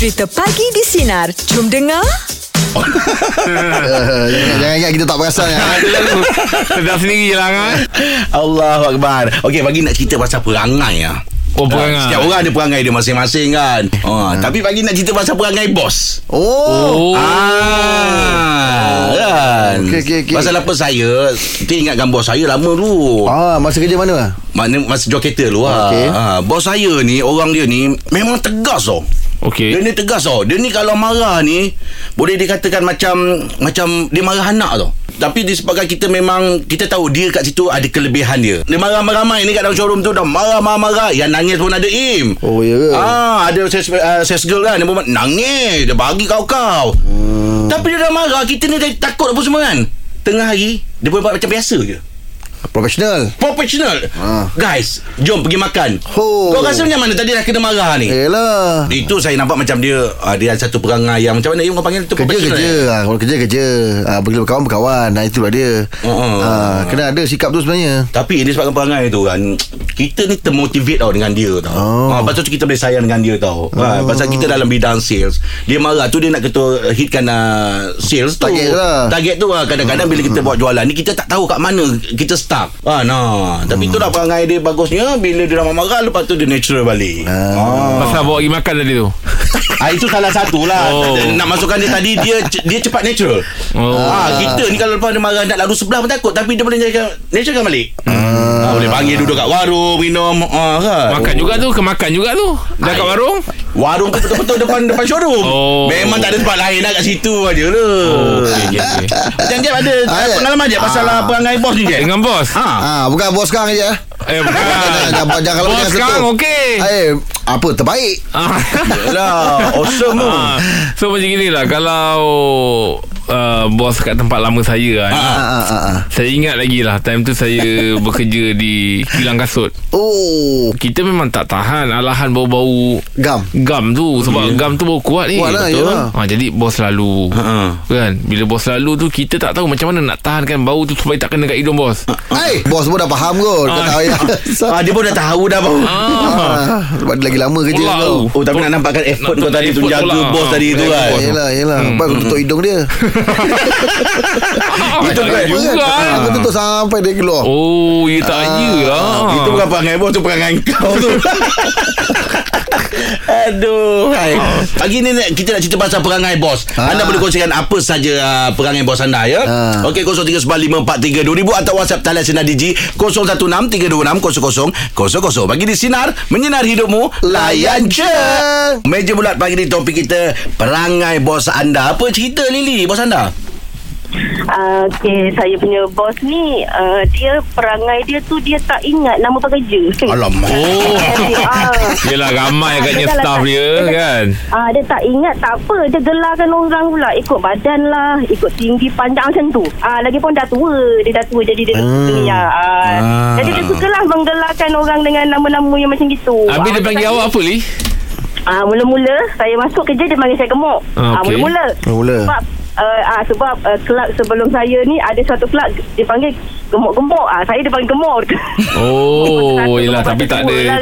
Cerita Pagi di Sinar. Jom dengar. Uh, jangan, jangan ingat kita tak perasan ya. Sedap sendiri je lah kan Allahu Akbar Okey bagi nak cerita pasal perangai ya. Oh perangai Setiap orang ada perangai dia masing-masing kan ha, Tapi bagi nak cerita pasal perangai bos Oh, Oh Ah, kan Okey, okey, okey. Pasal apa saya Kita ingatkan bos saya lama dulu ah, masa kerja mana? Mana masa jual kereta dulu lah. Okey. Ha, bos saya ni orang dia ni memang tegas tau. Okey Dia ni tegas tau. Dia ni kalau marah ni boleh dikatakan macam macam dia marah anak tau. Tapi disebabkan kita memang kita tahu dia kat situ ada kelebihan dia. Dia marah-marah ni kat dalam showroom tu dah marah-marah-marah. Yang nangis pun ada im. Oh, ya ke? Ah, ada sales, uh, sales girl kan Dia pun nangis Dia bagi kau-kau hmm. Tapi dia dah marah Kita ni dah takut apa semua kan Tengah hari Dia boleh buat macam biasa je Profesional. Professional Ah. Guys Jom pergi makan Ho. Kau rasa macam mana Tadi dah kena marah ni Yelah. Itu saya nampak macam dia uh, Dia ada satu perangai yang Macam mana Yang kau panggil tu Kerja professional, kerja eh? ah, Kalau kerja kerja ah, Pergi berkawan berkawan nah, Itulah dia Oh, oh. ah, Kena ada sikap tu sebenarnya Tapi ini sebabkan perangai tu kan Kita ni termotivate tau Dengan dia tau Oh. ha, Pasal tu kita boleh sayang dengan dia tau ha, Pasal kita dalam bidang sales Dia marah tu Dia nak kata Hitkan uh, sales tu Target lah. Target tu lah Kadang-kadang bila kita buat jualan ni Kita tak tahu kat mana Kita stuck ha, nah. Tapi Hmm. itulah perangai dia bagusnya Bila dia dah marah Lepas tu dia natural balik Ah. Pasal bawa pergi makan tadi tu Ah itu salah satu lah Oh. Nak masukkan dia tadi Dia dia cepat natural Oh. ah, Kita ni kalau lepas dia marah Nak lalu sebelah pun takut Tapi dia boleh jadikan Natural balik ah. Boleh panggil duduk kat warung Minum ah, kan? Makan juga tu Kemakan juga tu Dah kat warung Warung tu betul-betul depan depan showroom Oh. Memang tak ada tempat lain lah kat situ aja lah Oh, okey, okey, okey. Macam Jeb ada Ah, ah, pengalaman je Pasal Ah. ah. perangai bos ni Jeb Dengan bos ha. ah, Bukan bos sekarang je Eh bukan Jangan- jangan- jangan kalau Bos jangan sekarang okey Eh, apa terbaik Ah. Yalah Awesome tu Ah, So macam gini lah Kalau uh, Bos kat tempat lama saya kan. Ah. ah, ah, ah, ah. Saya ingat lagi lah Time tu saya bekerja di Kilang Kasut. Oh. Kita memang tak tahan Alahan bau-bau Gam. Gam tu Sebab gam tu bau kuat ni Kuat lah, yelah. ha, Jadi bos lalu Ha. Kan? Bila bos lalu tu Kita tak tahu macam mana nak tahankan bau tu Supaya tak kena kat hidung bos Eh, bos pun dah faham kot Kau Ah. ah, Dia pun dah tahu dah bau. Ah. Ah, Sebab dia lagi lama kerja kau tu. Oh tapi nak nampakkan effort Nak kau tadi tu Jaga bos Ah, tadi tu kan. Yelah, yelah Apa aku tutup hidung dia Itu kan? juga. Ah, kan Aku tutup sampai dia keluar. Oh ya tak Ah, je lah. Itu bukan perangai bos Tu perangai kau. Tu Aduh hai. Pagi ni kita nak cerita pasal perangai bos Ah. Anda boleh kongsikan apa saja uh, perangai bos anda ya Ah. Okey 0395432000 Atau WhatsApp talian Sinar Digi 0163260000 Bagi di Sinar Menyinar hidupmu Layan je Meja bulat pagi ni topik kita Perangai bos anda Apa cerita Lily bos anda? Uh, okay, saya punya bos ni uh, dia perangai dia tu dia tak ingat nama pekerja. Alamak Oh Ah. Yelah ramai agaknya Dia dah staff tak- dia dia kan Ah dia tak ingat tak apa dia gelarkan orang pula ikut badan lah ikut tinggi panjang macam tu. Ah lagi pun dah tua dia dah tua jadi dia Hmm. ya. Ah, Ah. jadi dia sukalah menggelarkan orang dengan nama-nama yang macam gitu. Habis dia Ah, panggil saya- awak apa Li? Ah mula-mula saya masuk kerja dia panggil saya gemuk. Ah, Ah okey. mula-mula. Mula. Sebab uh, ah sebab uh, kelab sebelum saya ni ada satu kelab dia panggil gemuk-gemuk. Ah saya dia panggil gemuk. Oh tempat tapi tak ada lah.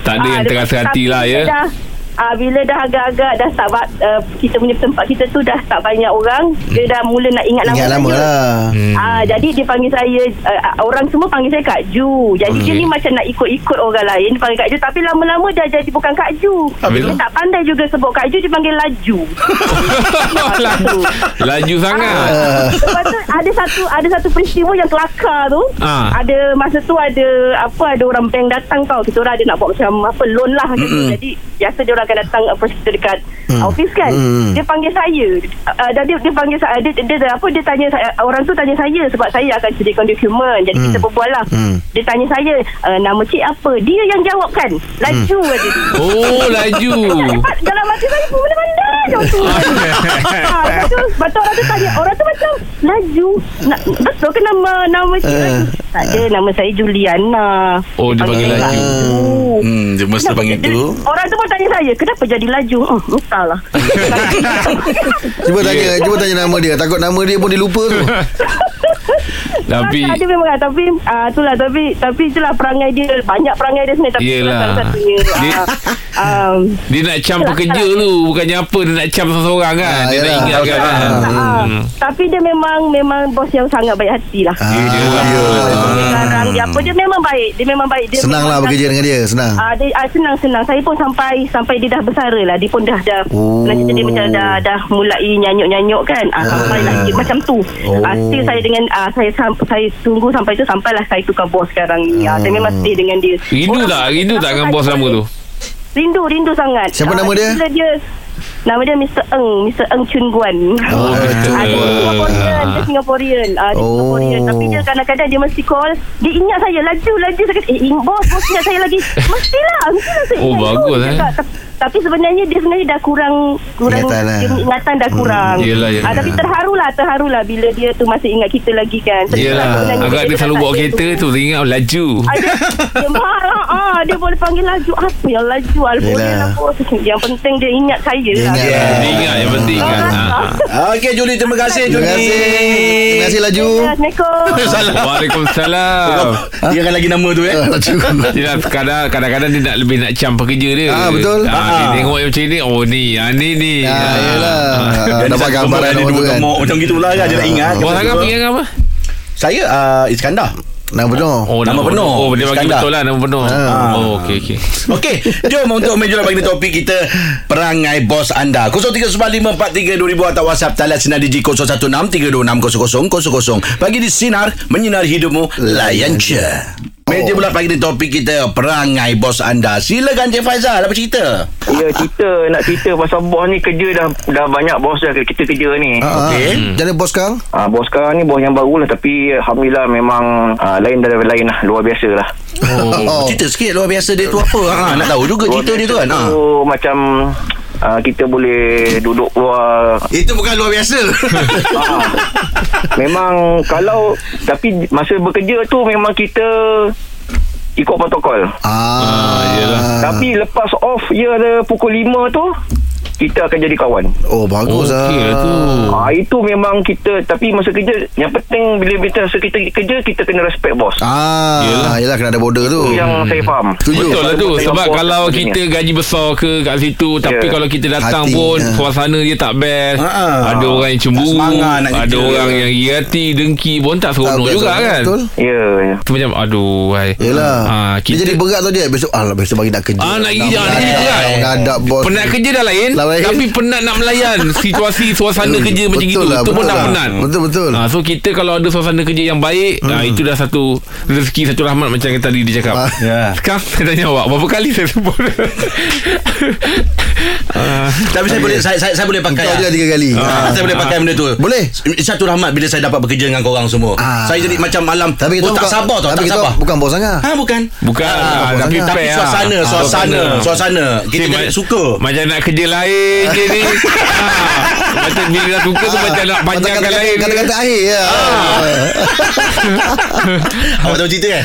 Tak ada Ah, yang terasa hati tapi lah bila ya Dah, Ah bila dah agak-agak dah start uh, kita punya tempat kita tu dah tak banyak orang, dia dah mula nak ingat nama Ingat lama saya. lah Hmm. Ah jadi dia panggil saya uh, orang semua panggil saya Kak Ju. Jadi Okey. dia ni macam nak ikut-ikut orang lain dia panggil Kak Ju tapi lama-lama dah jadi bukan Kak Ju. Habis Dia tu? tak pandai juga sebut Kak Ju dia panggil Laju. Laju Laju sangat Ah. Lepas tu ada satu ada satu peristiwa yang kelakar tu. Ah. Ada masa tu ada apa ada orang bank datang tau. Kita orang ada nak buat macam apa loan lah gitu. Jadi biasa dia orang akan datang kita dekat Mm. office kan. Mm. Dia panggil saya. Uh, dan dia dia panggil saya dia, dia, dia apa dia tanya saya orang tu tanya saya sebab saya akan sediakan dokumen. Jadi kita berbual lah. Mm. Dia tanya saya uh, nama cik apa? Dia yang jawab kan. Laju aja dia. Oh laju dalam hati saya pun mana jauh tu. ha, lepas tu, lepas tu orang tu tanya, orang tu macam laju. Na, betul ke nama nama cik laju? Tak ada, nama saya Juliana. Oh, dia panggil laju. Hmm, dia mesti panggil tu. Orang tu pun tanya saya, kenapa jadi laju? Oh, entahlah. Cuba tanya Cuba tanya nama dia Takut nama dia pun dia lupa tu Tapi- dia memang ah, Tapi ah, Itulah tapi Tapi itulah perangai dia Banyak perangai dia sebenarnya Tapi Yelah. salah satunya Dia- ah, um, Dia nak cam pekerja tu Bukannya apa Dia nak cam seseorang kan Ah, Dia nak yelah. ingatkan kan Ah, Tapi dia memang Memang bos yang sangat baik hati lah Ah, Dia ya. Dia Sekarang dia apa Dia memang baik Dia memang baik dia Senang lah bekerja dengan dia Senang Ah, dia, ah, senang senang. Saya pun sampai sampai dia dah bersara lah. Dia pun dah dah Oh. nak dia macam dah dah mulai nyanyuk-nyanyuk kan. Ah, sampai lah dia macam tu. Oh. Ah, still saya dengan ah, saya sam- saya tunggu sampai tu sampailah saya tukar bos sekarang ni. Ah, saya memang stay dengan dia. Rindu Orang- tak Rindu tak dengan saya bos lama tu Rindu, rindu sangat. Siapa nama dia? bila dia Nama dia Mr. Eng Mr. Eng Chun Guan Oh, betul. Ah, dia Singaporean Dia Singaporean ah, Dia Oh. Singaporean Tapi dia kadang-kadang Dia mesti call Dia ingat saya Laju Laju saya kata Eh bos Bos ingat saya lagi Mestilah Mestilah saya Oh, bagus, Dia eh. cakap, "Tapi- sebenarnya Dia sebenarnya dah kurang kurang Ingatan lah. dia, Ingatan dah kurang Hmm, yelah, yelah. Ah, Tapi terharulah Terharulah Bila dia tu Masih ingat kita lagi kan lah Yelah sebenarnya Agak dia dekat selalu bawa kereta tu Dia ingat laju Ah, dia, dia marah ah, Dia boleh panggil laju Apa yang laju Yelah. lah bos Yang penting dia ingat saya Dia lah ingat. Dia ingat yang penting kan Ah, Okey Juli terima kasih Terima Juli kasih Terima kasih Laju Assalamualaikum. Waalaikumsalam Dia kan lagi nama tu eh Laju Dia nak kadang- kadang-kadang dia nak lebih nak cam pekerja dia. Ah, betul. Ah, dia Ah. tengok macam ni, oh ni, ah, ni ni. Ah, Ah. yelah Dan Dapat gambaran orang dua kan gemuk Macam gitulah kan Dia nak ingat Bos Angah panggil Angah apa? Saya uh, Iskandar Nama penuh Oh, Nama penuh. Oh, dia bagi betul lah nama penuh. Ah. Oh, okey okey. Okey, jom untuk meja bagi topik kita perangai bos anda. 0395432000 atau WhatsApp talian sinar digi 0163260000. Pagi di sinar menyinar hidupmu layan je. Meja pula pagi di topik kita perangai bos anda. Silakan Cik Faizal apa cerita? Ya cerita Nak cerita pasal bos ni Kerja dah Dah banyak bos dah Kita kerja ni Ah, Okey. ah. Jadi bos sekarang Ah, bos sekarang ni bos yang baru lah Tapi Alhamdulillah memang ah, Lain dari lain lah Luar biasa lah Oh. Cerita sikit luar biasa dia tu apa? Ha, nak tahu juga Luar cerita dia tu kan. Ha. tu Macam ah, Kita boleh Duduk luar Itu bukan luar biasa. ah, Memang Kalau Tapi Masa bekerja tu Memang kita Ikut protokol Ah, yelah. Tapi lepas off Ya ada pukul 5 tu Kita akan jadi kawan Oh bagus Okey lah tu. Ah itu memang kita tapi masa kerja yang penting bila kita masa kita kerja kita kena respect bos. Ah, Yelah. yelah. kena ada border tu. Itu yang saya faham. Setuju. Betul lah tu Sebab bos kalau kita gaji besar ke kat situ Tapi Ya. kalau kita datang Hati, pun ya. Suasana dia tak best Ha-ha. Ada orang yang cemburu Tak semangat Ada kerja. orang yang hati Dengki pun tak Tak seronok best juga lah, kan Betul. Ya, ya. Tu macam aduh hai. Yelah Ah, Dia jadi berat tu dia Besok Alah besok bagi nak kerja Ah, nak kerja, kerja berat. Menghadap bos Penat kerja dah lain, Dah lain. Tapi penat nak melayan Situasi suasana kerja macam lah, itu Itu pun betul dah lah. penat Betul, betul. Ah, So kita kalau ada suasana kerja yang baik ah, Itu dah satu Rezeki satu rahmat Macam yang tadi dia cakap Ah. Ya. Sekarang saya tanya awak Berapa kali saya sebut Ah, Tapi saya boleh saya, saya, saya boleh pakai. Kau ah. je tiga kali Ah, saya boleh pakai benda tu Boleh. Satu rahmat Bila saya dapat bekerja Dengan korang semua Ah. Saya jadi macam malam Tapi kita oh, tak bukan- sabar tau Tapi Tak kita sabar bukan bos sangat Ha bukan Bukan Tapi fair suasana lah. Suasana Suasana Kita suka Macam nak kerja lain je ni. Ah, Macam bila dah suka tu Macam nak panjangkan Kata-kata- lain. Kata-kata akhir ya. Awak tahu cerita kan?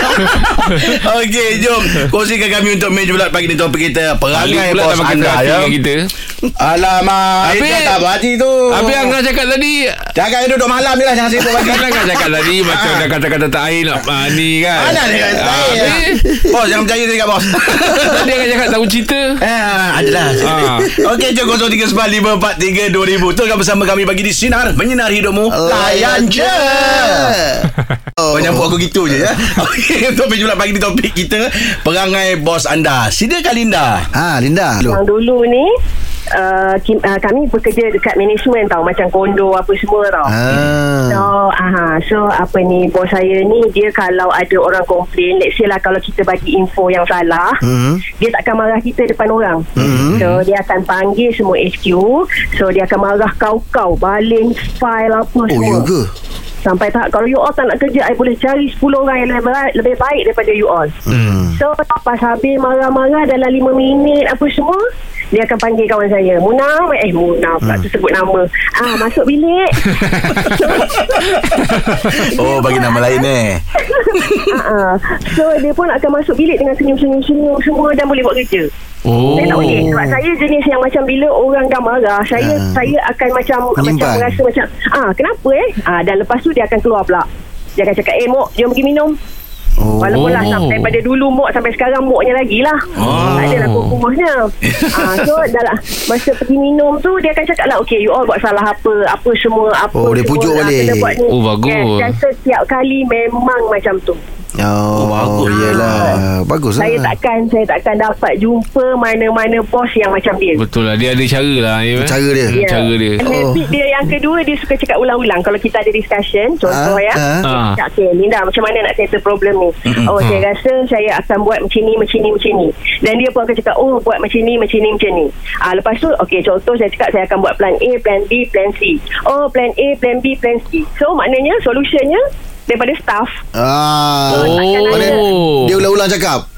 Okey jom. Kongsikan kami untuk Meja Bulat pagi ni topik kita. Perangai bos anda ya kita. Alamak Habis- Itu tak berhati tu? Habis Angah cakap tadi Jangan duduk malam ni lah Jangan sibuk pagi. Kan Angah cakap tadi Macam dah kata-kata tak air nak ah, Ni kan. Mana dia kata Ah, saya habis, Bos jangan percaya dia bos. Tadi Angah cakap tahu cerita. Eh, adalah. Ah. Okey, jom 0395432000. Teruskan bersama kami bagi di Sinar. Menyinar hidupmu. Layan je. Oh. Kau nyampuk aku gitu je ya. Okey, untuk pula pagi di topik kita. Perangai bos anda. Silakan Linda. Ha Linda Yang dulu ni uh, kim, uh, kami bekerja dekat management tau macam kondo apa semua tau. Ah. So, aha, so apa ni bos saya ni dia kalau ada orang komplain, let's say lah kalau kita bagi info yang salah, Mhm. dia takkan marah kita depan orang. So dia akan panggil semua HQ, so dia akan marah kau-kau, baling file apa Oh semua. ya ke Sampai tahap kalau you all tak nak kerja, I boleh cari 10 orang yang lebih baik, lebih baik daripada you all. Hmm. So lepas habis marah-marah dalam 5 minit apa semua Dia akan panggil kawan saya Muna. Eh Muna pula Hmm. tu sebut nama. Ah Masuk bilik. Oh bagi nama lain eh? Uh, So dia pun akan masuk bilik Dengan senyum-senyum-senyum Semua dan boleh buat kerja. Oh. Saya tak boleh. Sebab saya jenis yang macam Bila orang dah marah Saya Ah. saya akan macam Macam Menyimpan. merasa macam ah Kenapa eh? Ah, Dan lepas tu dia akan keluar pula. Dia akan cakap Eh Mok jom pergi minum Oh. Walaupun lah sampai daripada dulu Mok sampai sekarang Moknya lagi lah Oh. Tak adalah kurusnya ah, So dalam Masa pergi minum tu Dia akan cakap lah Okay you all buat salah apa Apa semua apa Oh, dia pujuk lah, balik. ni. Oh, bagus. yes, Dan setiap kali Memang macam tu Oh, bagus. Yelah. Bagus lah. Saya takkan Saya takkan dapat jumpa Mana-mana bos yang macam dia. Betul lah. Dia ada cara lah ya, Cara dia. Hmm, Cara dia. And Habit dia yang kedua Dia suka cakap ulang-ulang. Kalau kita ada discussion Contoh Ah, ya. ah. Ah. Cakap, Okay Linda macam mana nak settle problem ni? Oh saya rasa Saya akan buat macam ni Macam ni macam ni. Dan dia pun akan cakap Oh buat macam ni Macam ni macam ni. Ah, Lepas tu Okay contoh saya cakap Saya akan buat plan A Plan B Plan C. Oh plan A Plan B Plan C. So maknanya Solutionnya Daripada staff. Ah, Oh. Mana dia ulang-ulang cakap?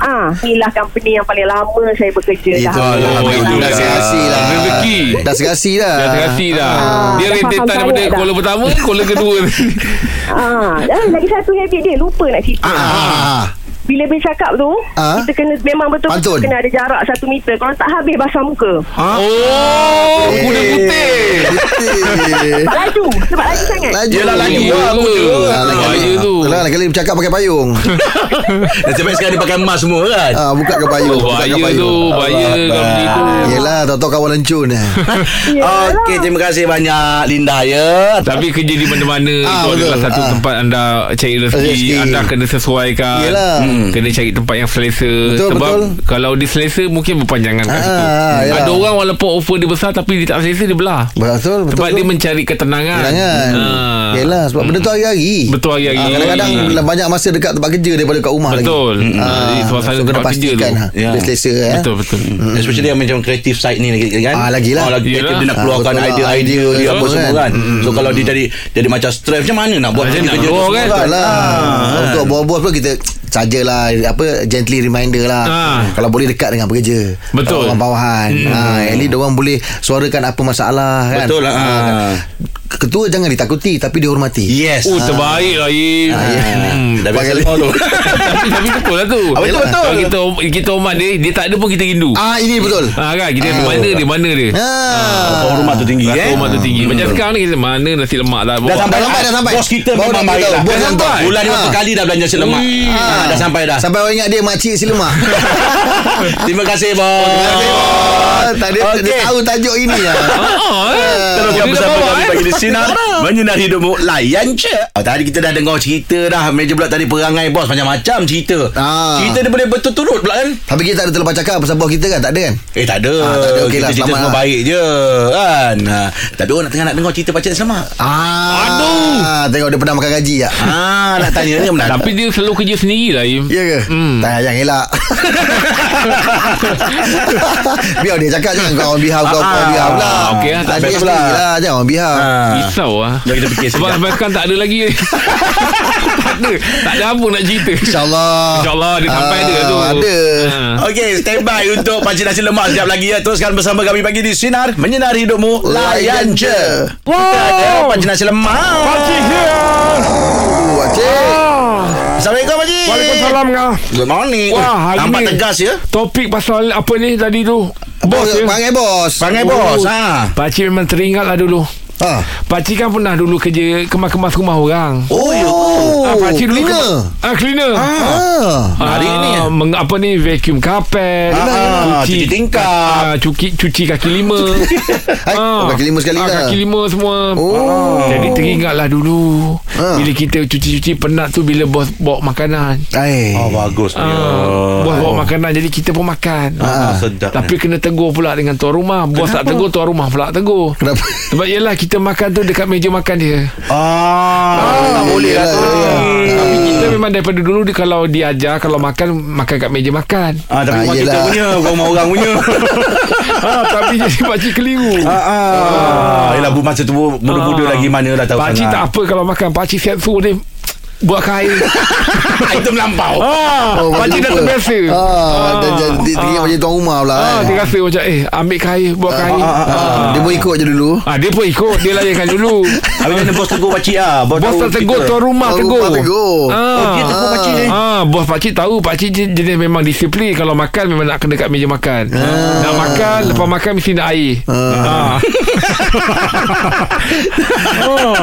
Ah, inilah company yang paling lama saya bekerja Itu dah. Alhamdulillah. Dah serasi lah. Rezeki. Dah serasi dah. Dah dah. Ah, Dia dah rentetan faham daripada sangat dah. Kola pertama Kola kedua. Ah, dan lagi satu habit dia. Lupa nak cerita. Ah, Bila bila cakap tu, Ah. kita kena memang betul Pantun. kena ada jarak satu meter. Kalau tak habis basah muka. Oh Kuda putih Putih Laju, sebab laju sangat. Laju Yelah, laju Ya lah, ke? Ah, kali tu Lah lagi kali bercakap pakai payung Nasib baik sekarang dia pakai emas semua kan ah, Buka ke payung Oh, buka ke Bahaya tu Bahaya kalau begitu Yelah tahu-tahu kawan lencun. Okey terima kasih banyak Linda ya Tapi kerja di mana-mana Ah, Itu adalah satu Ah. tempat anda cari rezeki, Rezeki. Anda kena sesuaikan Yelah. Hmm. Kena cari tempat yang selesa Betul, Sebab betul. kalau dia selesa Mungkin berpanjangan kat Ah, situ yelah. Ada orang walaupun offer dia besar Tapi dia tak selesa Dia belah Betul betul Sebab betul. dia mencari ketenangan Jangan Ah. Yelah sebab benda tu hari-hari Betul hari-hari. Ah, Kadang-kadang Hmm. banyak masa dekat tempat kerja Daripada kat rumah Betul. lagi Hmm. Jadi suasana so kena tempat kerja pastikan tu. ha, Ya. Dia selesa eh. Betul betul Hmm. Especially yang macam creative side ni lagi kan Ah, lagilah. oh, lagi kreatif Yelah. dia nak Ah, keluarkan betul lah. idea-idea Idea dia apa semua semua kan. kan so kalau dia jadi jadi macam stress macam mana nak buat kerja tu semua kan? Betul lah Ah. Untuk bos-bos pun kita sajalah apa gently reminder lah Ah. kalau boleh dekat dengan pekerja Betul. orang bawahan hmm. ha, at least diorang boleh suarakan apa masalah kan Betul lah, Ah, ah. Ketua jangan ditakuti tapi dihormati. Yes. Oh terbaik lah Im Ah, ya. Hmm. dah biasa Pakai- lemah tu. Tapi, tapi betul lah tu. Ah, betul, betul. Kalau kita, kita hormat dia Dia tak ada pun kita rindu. Ah ini betul. Ha kan? Kita kata mana dia mana dia. ah. oh, rumah tu tinggi eh? hormat tu tinggi. Macam sekarang ni kita mana nasi lemak lah. Dah sampai, Dah sampai, dah sampai. Bos kita memang baik lah. bos sampai. Bulan ni berapa Ah. kali dah belanja si lemak. Ah, Dah sampai dah. Sampai orang ingat dia makcik si lemak. Terima kasih bos. Ah, tak dia, tahu tajuk ini lah. Ah, eh. Teruskan Dia bersama dah bawa, kami eh. pagi di Sinar Menyinar hidupmu Layan je oh, Tadi kita dah dengar cerita dah Meja pula tadi perangai bos Macam-macam cerita Ah. Cerita dia boleh berturut-turut pula kan tapi kita tak ada terlepas cakap pasal bos kita kan tak ada kan Eh tak ada, Ah, tak ada. Okey Kita lah, cerita semua lah. baik je kan ha. Tapi orang nak tengah nak dengar cerita Pakcik Selamat ah Aduh. tengok dia pernah makan gaji tak Ah, nak tanya ni benar. Tapi dia selalu kerja sendiri lah Im. Ya ke? Hmm. Tak yang elak Biar dia cakap Jangan kau on behalf Kau on behalf lah Ah, okey lah, tak Tak best best pula. lah Jangan on behalf Ah. Risau lah. Jom kita fikir Sebab sekejap. sampai sekarang tak ada lagi. tak ada. Tak ada apa nak cerita. InsyaAllah InsyaAllah dia sampai Ah, ada tu. Ada Ah. Okey, stand by untuk Pakcik Nasi Lemak sekejap lagi ya. Teruskan bersama kami pagi di Sinar. Menyinar hidupmu. Layan je. Kita ada Pakcik Nasi Lemak. Pakcik Oh, Pakcik Assalamualaikum Pakcik. Waalaikumsalam. Good morning. Wah, hari Nampak ni- tegas ya. Topik pasal apa ni tadi tu? Bos ya. Panggil bos Panggil bos. Ha. Pakcik memang teringat lah dulu. Ha. Pakcik kan pernah dulu kerja kemas-kemas rumah orang. Oh, ya. Ah, pakcik dulu cleaner. kema- Ah, cleaner. Ah. Hari Ah, ni ya? meng, apa ni vacuum karpet, Ah, cuci tingkap. ah, cuci cuci kaki lima. Oh, kaki lima sekali ah, lah. Kaki lima semua. Oh. Jadi teringatlah dulu. Ah. Bila kita cuci-cuci penat tu bila bos bawa makanan. Hai. Oh, bagus. Ah, bos bawa makanan jadi kita pun makan. Ah, sedap. Tapi kena tegur pula dengan tuan rumah. Bos tak tegur, tuan rumah pula tegur. Kenapa? Sebab yelah kita makan tu dekat meja makan dia. Ah, tak boleh lah tu. Tapi kita memang daripada dulu dia kalau dia ajar kalau makan makan kat meja makan. Ah, tapi Ah, rumah kita punya, bukan rumah orang punya. ah, tapi jadi pakcik keliru. Ah, ah. Yelah, bu masa tu muda-muda Ah. lagi mana dah tahu Pakcik sangat. tak apa kalau makan. Pakcik siap suruh dia buat kain. Itu melampau. Ah, Oh, pakcik dah terbiasa. Ah, dan jadi dia teringat macam tuan rumah pula. Ah, eh. dia rasa macam eh ambil kain, buat kain. Ah, Dia pun ikut je dulu. Ah, dia pun ikut, dia layankan dulu. Habis mana bos tegur pakcik lah. Bos tak tegur tuan rumah Tuan tegur. rumah tegur. Ah. Oh, dia tegur pakcik ni. Ah, bos pakcik tahu pakcik je- jenis memang disiplin kalau makan memang nak kena kat meja makan. Nak makan lepas makan mesti nak air. Ah. oh,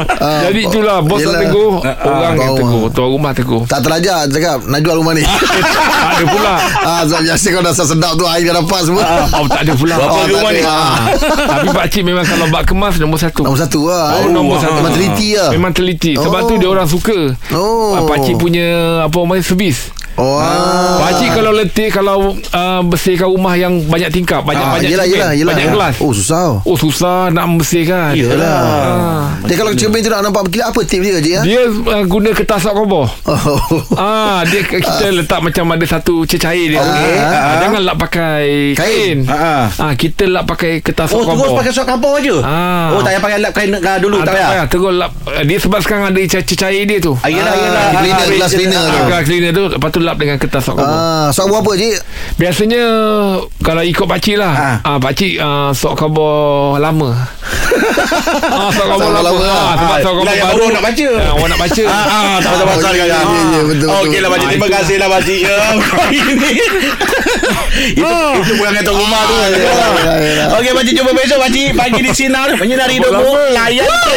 jadi itulah bos tak tegur, orang yang tuan tegur, rumah. tuan rumah tegur. Tak terajak cakap nak jual rumah ni. tak ada pula. ah, sebab biasa kau dah sedap tu air dah dapat semua. Oh, tak ada pula. Berapa Oh, rumah ni? Ah. Tapi pakcik memang kalau bak kemas nombor satu. Nombor satu lah. Oh, nombor satu. Memang teliti lah. Memang teliti. Sebab Oh. tu dia orang suka. Oh. Ah, Pakcik punya apa orang servis. Oh. Ah. Pakcik kalau letih kalau uh, bersihkan rumah yang banyak tingkap, banyak Ah, banyak yelah, cermin, yelah, yelah. banyak gelas. Oh, susah. Oh susah nak membersihkan. Yelah. Ah. Dia kalau cermin tu nak nampak berkilat apa tip dia je ya? Dia uh, guna kertas sok koboh. Oh. Ah, dia kita letak macam ada satu cecair dia. Okey. Ah, jangan lap pakai Kain. kain. Ah, Ah, kita lap pakai kertas Oh, sok terus koboh. pakai suat kapur je. Ah. Oh, tak payah pakai lap kain ah, dulu Ah, tak tak payah. payah Terus lap Ah, Dia sebab sekarang ada ce- cecair dia tu Ah, yelah, Ah, yelah. cleaner, Ah, glass cleaner ah, tu. Agak cleaner tu Lepas tu lap dengan kertas sok koboh Ah, sok berapa cik? Biasanya Kalau ikut pakcik lah Ah. ah. Pakcik ah, sok koboh lama ah, Sok Sok lama, lama, ah, Sebab Ah, sok yang baru baru nak baca. ah, Orang nak baca Ah, ah, tak pasal pasal Oh, kan. ya, ya, ya, betul, Okey betul. lah pakcik. Ah, Terima itu. kasih lah pakcik. Ya, ini. Itu perangai tuan rumah tu. ya, ya. Okey pakcik jumpa besok pakcik. Pagi di sinar menyinari hidupmu. Layan je.